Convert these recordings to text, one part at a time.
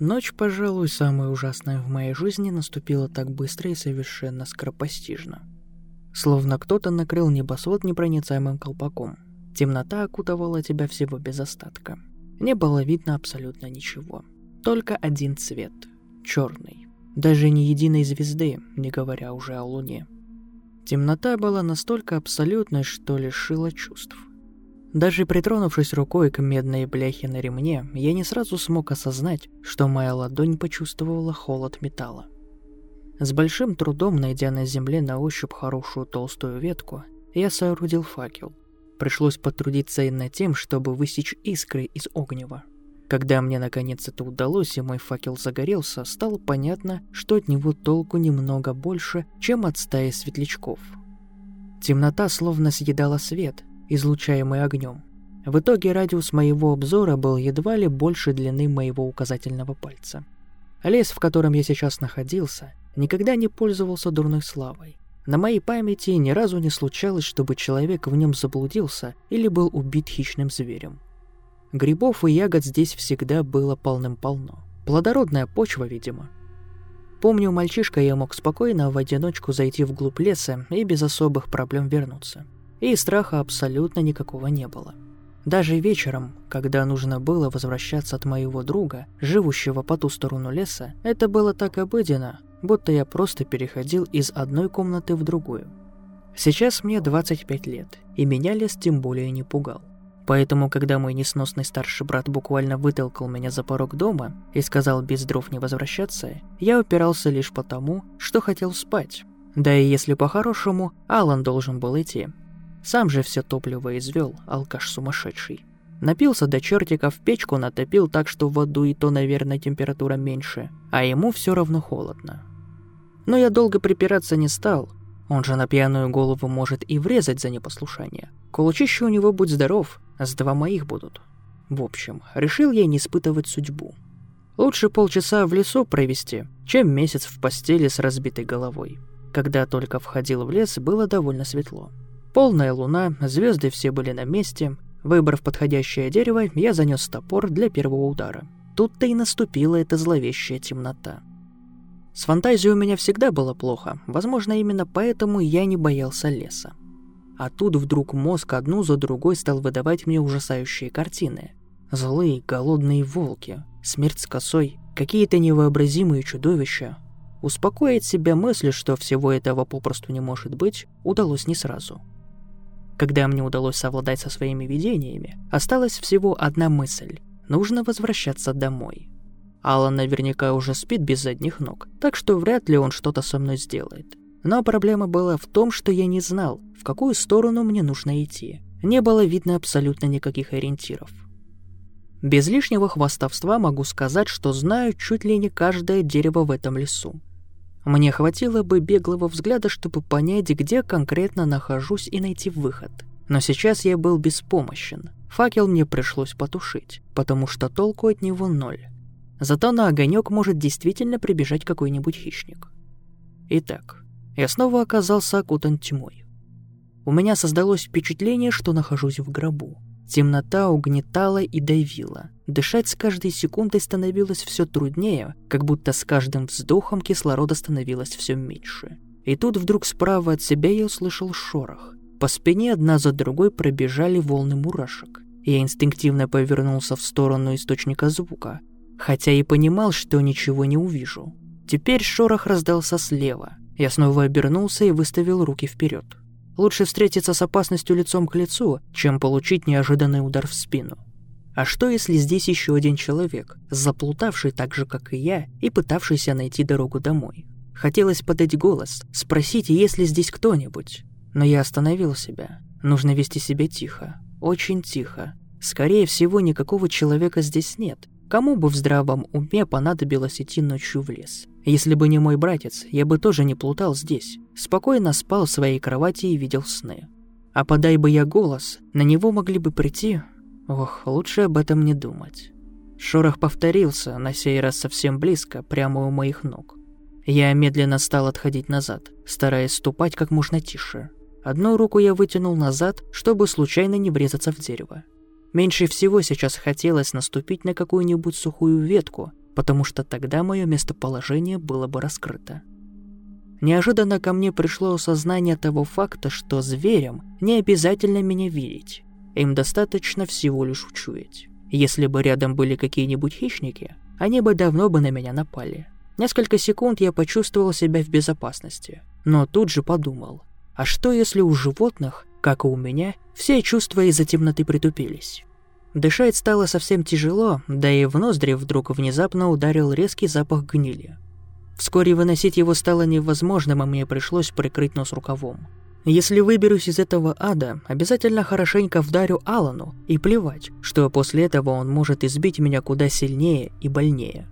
Ночь, пожалуй, самая ужасная в моей жизни, наступила так быстро и совершенно скоропостижно. Словно кто-то накрыл небосвод непроницаемым колпаком. Темнота окутывала тебя всего без остатка. Не было видно абсолютно ничего. Только один цвет — черный. Даже ни единой звезды, не говоря уже о луне. Темнота была настолько абсолютной, что лишила чувств. Даже притронувшись рукой к медной бляхе на ремне, я не сразу смог осознать, что моя ладонь почувствовала холод металла. С большим трудом, найдя на земле на ощупь хорошую толстую ветку, я соорудил факел. Пришлось потрудиться и над тем, чтобы высечь искры из огнева. Когда мне наконец это удалось и мой факел загорелся, стало понятно, что от него толку немного больше, чем от стаи светлячков. Темнота словно съедала свет, излучаемый огнем. В итоге радиус моего обзора был едва ли больше длины моего указательного пальца. Лес, в котором я сейчас находился, никогда не пользовался дурной славой. На моей памяти ни разу не случалось, чтобы человек в нем заблудился или был убит хищным зверем. Грибов и ягод здесь всегда было полным-полно. Плодородная почва, видимо. Помню, мальчишка я мог спокойно в одиночку зайти вглубь леса и без особых проблем вернуться и страха абсолютно никакого не было. Даже вечером, когда нужно было возвращаться от моего друга, живущего по ту сторону леса, это было так обыденно, будто я просто переходил из одной комнаты в другую. Сейчас мне 25 лет, и меня лес тем более не пугал. Поэтому, когда мой несносный старший брат буквально вытолкал меня за порог дома и сказал без дров не возвращаться, я упирался лишь потому, что хотел спать. Да и если по-хорошему, Алан должен был идти, сам же все топливо извел, алкаш сумасшедший. Напился до чертиков, печку натопил так, что в воду и то, наверное, температура меньше, а ему все равно холодно. Но я долго припираться не стал, он же на пьяную голову может и врезать за непослушание. Кулачище у него будь здоров, с два моих будут. В общем, решил я не испытывать судьбу. Лучше полчаса в лесу провести, чем месяц в постели с разбитой головой. Когда только входил в лес, было довольно светло. Полная луна, звезды все были на месте. Выбрав подходящее дерево, я занес топор для первого удара. Тут-то и наступила эта зловещая темнота. С фантазией у меня всегда было плохо, возможно, именно поэтому я не боялся леса. А тут вдруг мозг одну за другой стал выдавать мне ужасающие картины. Злые, голодные волки, смерть с косой, какие-то невообразимые чудовища. Успокоить себя мыслью, что всего этого попросту не может быть, удалось не сразу – когда мне удалось совладать со своими видениями, осталась всего одна мысль – нужно возвращаться домой. Алан наверняка уже спит без задних ног, так что вряд ли он что-то со мной сделает. Но проблема была в том, что я не знал, в какую сторону мне нужно идти. Не было видно абсолютно никаких ориентиров. Без лишнего хвастовства могу сказать, что знаю чуть ли не каждое дерево в этом лесу. Мне хватило бы беглого взгляда, чтобы понять, где конкретно нахожусь и найти выход. Но сейчас я был беспомощен. Факел мне пришлось потушить, потому что толку от него ноль. Зато на огонек может действительно прибежать какой-нибудь хищник. Итак, я снова оказался окутан тьмой. У меня создалось впечатление, что нахожусь в гробу. Темнота угнетала и давила. Дышать с каждой секундой становилось все труднее, как будто с каждым вздохом кислорода становилось все меньше. И тут вдруг справа от себя я услышал шорох. По спине одна за другой пробежали волны мурашек. Я инстинктивно повернулся в сторону источника звука, хотя и понимал, что ничего не увижу. Теперь шорох раздался слева. Я снова обернулся и выставил руки вперед. Лучше встретиться с опасностью лицом к лицу, чем получить неожиданный удар в спину. А что, если здесь еще один человек, заплутавший так же, как и я, и пытавшийся найти дорогу домой? Хотелось подать голос, спросить, есть ли здесь кто-нибудь. Но я остановил себя. Нужно вести себя тихо. Очень тихо. Скорее всего, никакого человека здесь нет. Кому бы в здравом уме понадобилось идти ночью в лес? Если бы не мой братец, я бы тоже не плутал здесь. Спокойно спал в своей кровати и видел сны. А подай бы я голос, на него могли бы прийти... Ох, лучше об этом не думать. Шорох повторился, на сей раз совсем близко, прямо у моих ног. Я медленно стал отходить назад, стараясь ступать как можно тише. Одну руку я вытянул назад, чтобы случайно не врезаться в дерево. Меньше всего сейчас хотелось наступить на какую-нибудь сухую ветку, потому что тогда мое местоположение было бы раскрыто. Неожиданно ко мне пришло осознание того факта, что зверям не обязательно меня видеть. Им достаточно всего лишь учуять. Если бы рядом были какие-нибудь хищники, они бы давно бы на меня напали. Несколько секунд я почувствовал себя в безопасности, но тут же подумал, а что если у животных, как и у меня, все чувства из-за темноты притупились? Дышать стало совсем тяжело, да и в ноздри вдруг внезапно ударил резкий запах гнили. Вскоре выносить его стало невозможным, и мне пришлось прикрыть нос рукавом. Если выберусь из этого ада, обязательно хорошенько вдарю Алану, и плевать, что после этого он может избить меня куда сильнее и больнее.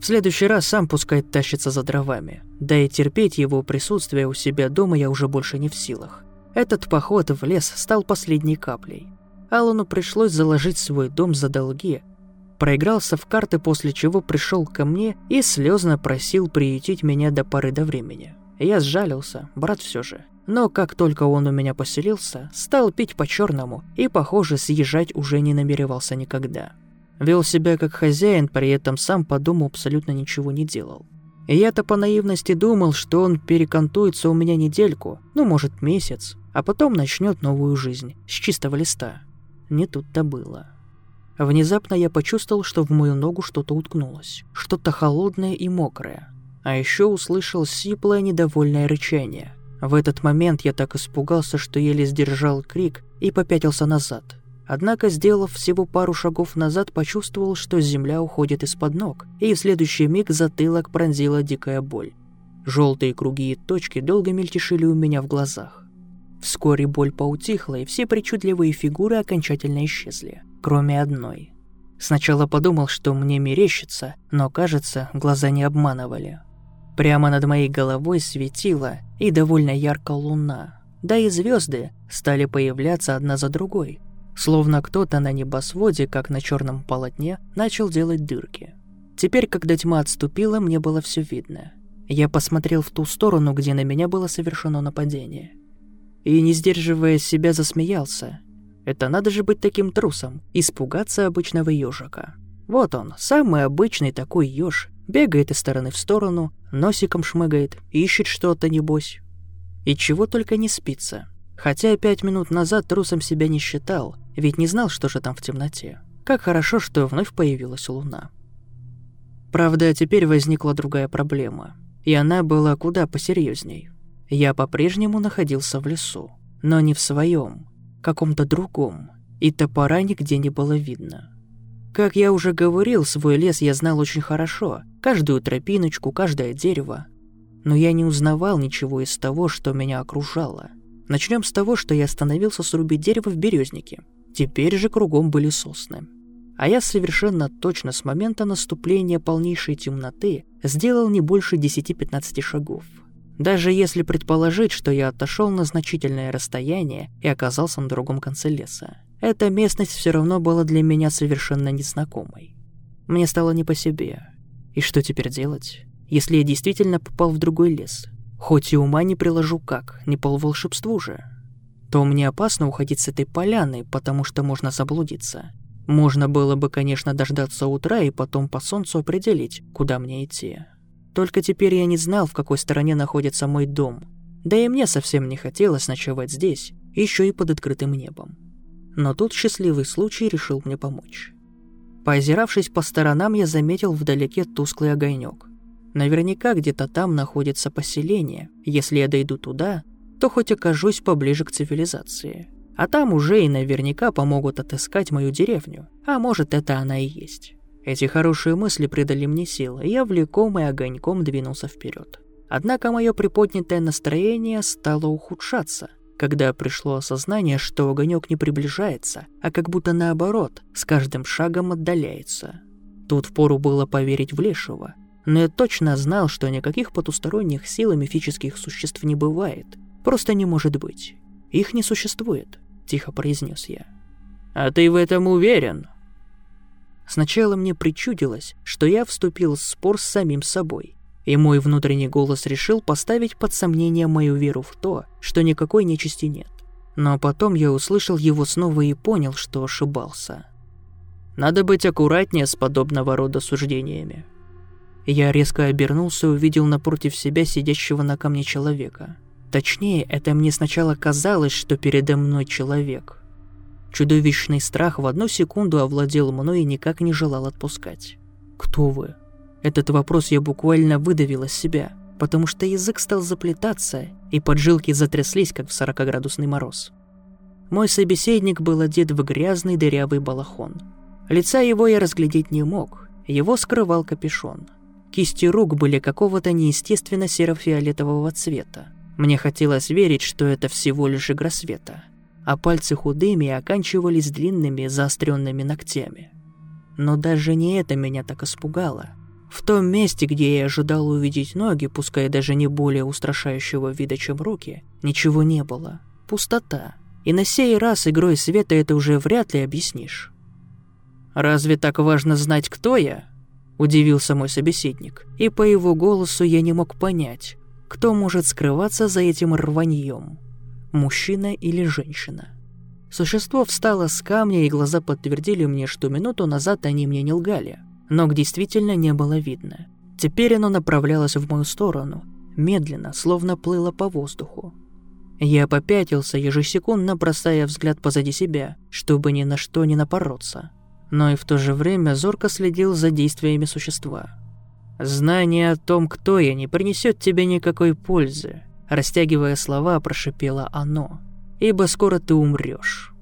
В следующий раз сам пускай тащится за дровами. Да и терпеть его присутствие у себя дома я уже больше не в силах. Этот поход в лес стал последней каплей. Алану пришлось заложить свой дом за долги. Проигрался в карты, после чего пришел ко мне и слезно просил приютить меня до поры до времени. Я сжалился, брат все же. Но как только он у меня поселился, стал пить по-черному и, похоже, съезжать уже не намеревался никогда. Вел себя как хозяин, при этом сам по дому абсолютно ничего не делал. Я-то по наивности думал, что он перекантуется у меня недельку, ну, может, месяц, а потом начнет новую жизнь, с чистого листа. Не тут-то было. Внезапно я почувствовал, что в мою ногу что-то уткнулось, что-то холодное и мокрое. А еще услышал сиплое недовольное рычание. В этот момент я так испугался, что еле сдержал крик и попятился назад – Однако, сделав всего пару шагов назад, почувствовал, что земля уходит из-под ног, и в следующий миг затылок пронзила дикая боль. Желтые круги и точки долго мельтешили у меня в глазах. Вскоре боль поутихла, и все причудливые фигуры окончательно исчезли, кроме одной. Сначала подумал, что мне мерещится, но, кажется, глаза не обманывали. Прямо над моей головой светила и довольно ярко луна, да и звезды стали появляться одна за другой – Словно кто-то на небосводе, как на черном полотне, начал делать дырки. Теперь, когда тьма отступила, мне было все видно. Я посмотрел в ту сторону, где на меня было совершено нападение. И, не сдерживая себя, засмеялся. Это надо же быть таким трусом, испугаться обычного ежика. Вот он, самый обычный такой еж, бегает из стороны в сторону, носиком шмыгает, ищет что-то, небось. И чего только не спится. Хотя пять минут назад трусом себя не считал, ведь не знал, что же там в темноте. Как хорошо, что вновь появилась луна. Правда, теперь возникла другая проблема. И она была куда посерьезней. Я по-прежнему находился в лесу. Но не в своем, каком-то другом. И топора нигде не было видно. Как я уже говорил, свой лес я знал очень хорошо. Каждую тропиночку, каждое дерево. Но я не узнавал ничего из того, что меня окружало. Начнем с того, что я остановился срубить дерево в березнике. Теперь же кругом были сосны. А я совершенно точно с момента наступления полнейшей темноты сделал не больше 10-15 шагов. Даже если предположить, что я отошел на значительное расстояние и оказался на другом конце леса, эта местность все равно была для меня совершенно незнакомой. Мне стало не по себе. И что теперь делать, если я действительно попал в другой лес? Хоть и ума не приложу как, не по волшебству же то мне опасно уходить с этой поляны, потому что можно заблудиться. Можно было бы, конечно, дождаться утра и потом по солнцу определить, куда мне идти. Только теперь я не знал, в какой стороне находится мой дом. Да и мне совсем не хотелось ночевать здесь, еще и под открытым небом. Но тут счастливый случай решил мне помочь. Поозиравшись по сторонам, я заметил вдалеке тусклый огонек. Наверняка где-то там находится поселение. Если я дойду туда, то хоть окажусь поближе к цивилизации. А там уже и наверняка помогут отыскать мою деревню. А может, это она и есть. Эти хорошие мысли придали мне силы, и я влекомый огоньком двинулся вперед. Однако мое приподнятое настроение стало ухудшаться, когда пришло осознание, что огонек не приближается, а как будто наоборот, с каждым шагом отдаляется. Тут впору было поверить в Лешего, но я точно знал, что никаких потусторонних сил и мифических существ не бывает, Просто не может быть. Их не существует, тихо произнес я. А ты в этом уверен? Сначала мне причудилось, что я вступил в спор с самим собой, и мой внутренний голос решил поставить под сомнение мою веру в то, что никакой нечисти нет. Но потом я услышал его снова и понял, что ошибался. Надо быть аккуратнее с подобного рода суждениями. Я резко обернулся и увидел напротив себя сидящего на камне человека. Точнее, это мне сначала казалось, что передо мной человек. Чудовищный страх в одну секунду овладел мной и никак не желал отпускать. «Кто вы?» Этот вопрос я буквально выдавил из себя, потому что язык стал заплетаться, и поджилки затряслись, как в 40-градусный мороз. Мой собеседник был одет в грязный дырявый балахон. Лица его я разглядеть не мог, его скрывал капюшон. Кисти рук были какого-то неестественно серо-фиолетового цвета. Мне хотелось верить, что это всего лишь игра света, а пальцы худыми оканчивались длинными заостренными ногтями. Но даже не это меня так испугало. В том месте, где я ожидал увидеть ноги, пускай даже не более устрашающего вида, чем руки, ничего не было. Пустота. И на сей раз игрой света это уже вряд ли объяснишь. «Разве так важно знать, кто я?» – удивился мой собеседник, и по его голосу я не мог понять, кто может скрываться за этим рваньем – мужчина или женщина. Существо встало с камня, и глаза подтвердили мне, что минуту назад они мне не лгали. Ног действительно не было видно. Теперь оно направлялось в мою сторону, медленно, словно плыло по воздуху. Я попятился, ежесекундно бросая взгляд позади себя, чтобы ни на что не напороться – но и в то же время зорко следил за действиями существа. «Знание о том, кто я, не принесет тебе никакой пользы», растягивая слова, прошипело оно, «ибо скоро ты умрешь».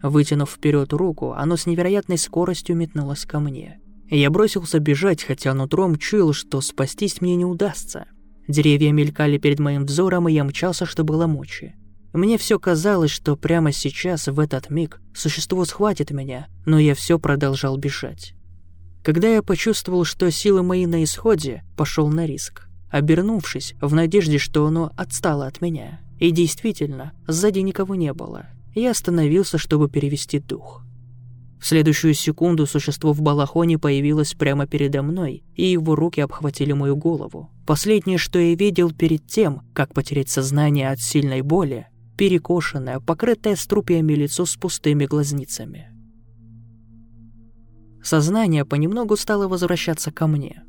Вытянув вперед руку, оно с невероятной скоростью метнулось ко мне. Я бросился бежать, хотя нутром чуял, что спастись мне не удастся. Деревья мелькали перед моим взором, и я мчался, что было мочи. Мне все казалось, что прямо сейчас, в этот миг, существо схватит меня, но я все продолжал бежать. Когда я почувствовал, что силы мои на исходе, пошел на риск, обернувшись, в надежде, что оно отстало от меня. И действительно, сзади никого не было. Я остановился, чтобы перевести дух. В следующую секунду существо в балахоне появилось прямо передо мной, и его руки обхватили мою голову. Последнее, что я видел перед тем, как потерять сознание от сильной боли, перекошенное, покрытое струпьями лицо с пустыми глазницами. Сознание понемногу стало возвращаться ко мне.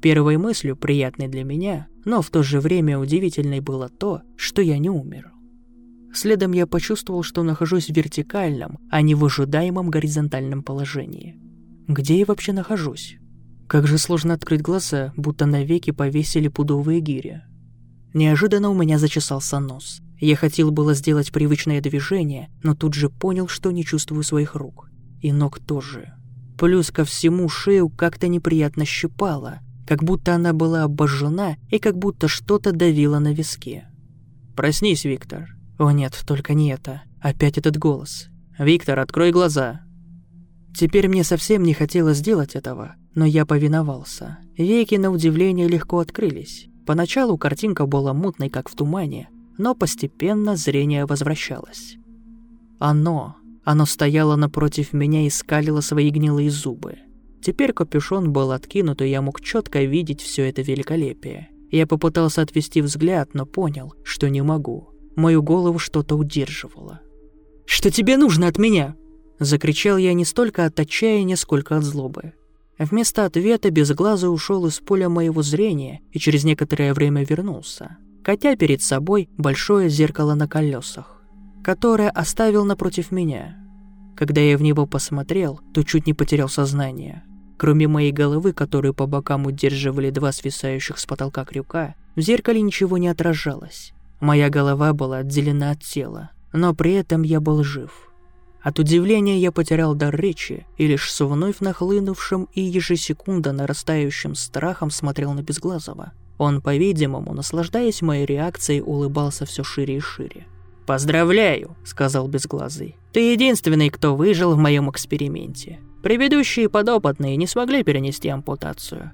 Первой мыслью, приятной для меня, но в то же время удивительной было то, что я не умер. Следом я почувствовал, что нахожусь в вертикальном, а не в ожидаемом горизонтальном положении. Где я вообще нахожусь? Как же сложно открыть глаза, будто навеки повесили пудовые гири. Неожиданно у меня зачесался нос. Я хотел было сделать привычное движение, но тут же понял, что не чувствую своих рук. И ног тоже. Плюс ко всему шею как-то неприятно щипало, как будто она была обожжена и как будто что-то давило на виске. «Проснись, Виктор». О нет, только не это. Опять этот голос. «Виктор, открой глаза». Теперь мне совсем не хотелось сделать этого, но я повиновался. Веки, на удивление, легко открылись. Поначалу картинка была мутной, как в тумане, но постепенно зрение возвращалось. Оно, оно стояло напротив меня и скалило свои гнилые зубы. Теперь капюшон был откинут, и я мог четко видеть все это великолепие. Я попытался отвести взгляд, но понял, что не могу. Мою голову что-то удерживало. «Что тебе нужно от меня?» Закричал я не столько от отчаяния, сколько от злобы. Вместо ответа безглазый ушел из поля моего зрения и через некоторое время вернулся катя перед собой большое зеркало на колесах, которое оставил напротив меня. Когда я в него посмотрел, то чуть не потерял сознание. Кроме моей головы, которую по бокам удерживали два свисающих с потолка крюка, в зеркале ничего не отражалось. Моя голова была отделена от тела, но при этом я был жив. От удивления я потерял дар речи и лишь с вновь нахлынувшим и ежесекунда нарастающим страхом смотрел на Безглазого – он, по-видимому, наслаждаясь моей реакцией, улыбался все шире и шире. «Поздравляю», — сказал Безглазый. «Ты единственный, кто выжил в моем эксперименте. Предыдущие подопытные не смогли перенести ампутацию.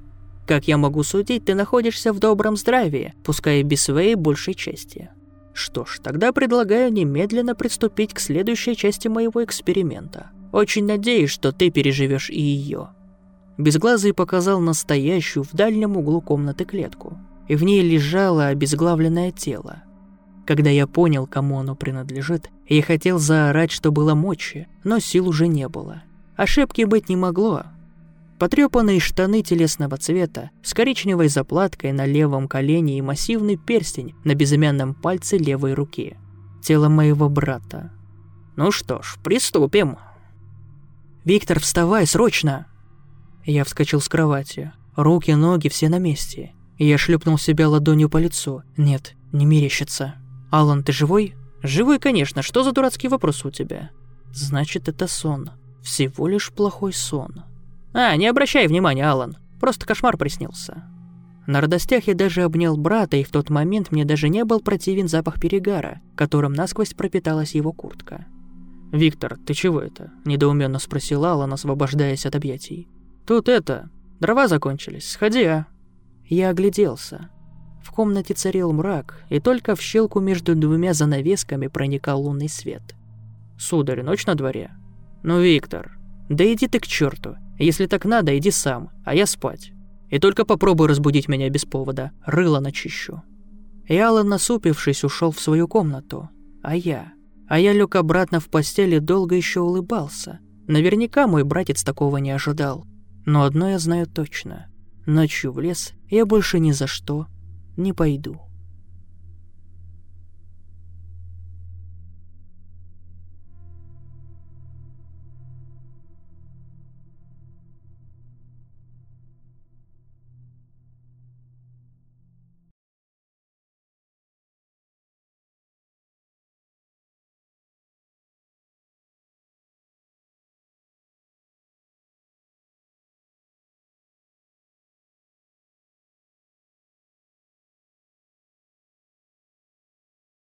Как я могу судить, ты находишься в добром здравии, пускай и без своей большей части. Что ж, тогда предлагаю немедленно приступить к следующей части моего эксперимента. Очень надеюсь, что ты переживешь и ее. Безглазый показал настоящую в дальнем углу комнаты клетку, и в ней лежало обезглавленное тело. Когда я понял, кому оно принадлежит, я хотел заорать, что было мочи, но сил уже не было. Ошибки быть не могло. Потрепанные штаны телесного цвета с коричневой заплаткой на левом колене и массивный перстень на безымянном пальце левой руки. Тело моего брата. Ну что ж, приступим. «Виктор, вставай, срочно!» Я вскочил с кровати. Руки, ноги, все на месте. Я шлепнул себя ладонью по лицу. Нет, не мерещится. «Алан, ты живой?» «Живой, конечно. Что за дурацкий вопрос у тебя?» «Значит, это сон. Всего лишь плохой сон». «А, не обращай внимания, Алан. Просто кошмар приснился». На радостях я даже обнял брата, и в тот момент мне даже не был противен запах перегара, которым насквозь пропиталась его куртка. «Виктор, ты чего это?» – недоуменно спросил Алан, освобождаясь от объятий. «Тут это... Дрова закончились. Сходи, а?» Я огляделся. В комнате царил мрак, и только в щелку между двумя занавесками проникал лунный свет. «Сударь, ночь на дворе?» «Ну, Виктор, да иди ты к черту. Если так надо, иди сам, а я спать. И только попробуй разбудить меня без повода, рыло начищу». И Аллан, насупившись, ушел в свою комнату. А я... А я лег обратно в постель и долго еще улыбался. Наверняка мой братец такого не ожидал. Но одно я знаю точно. Ночью в лес я больше ни за что не пойду.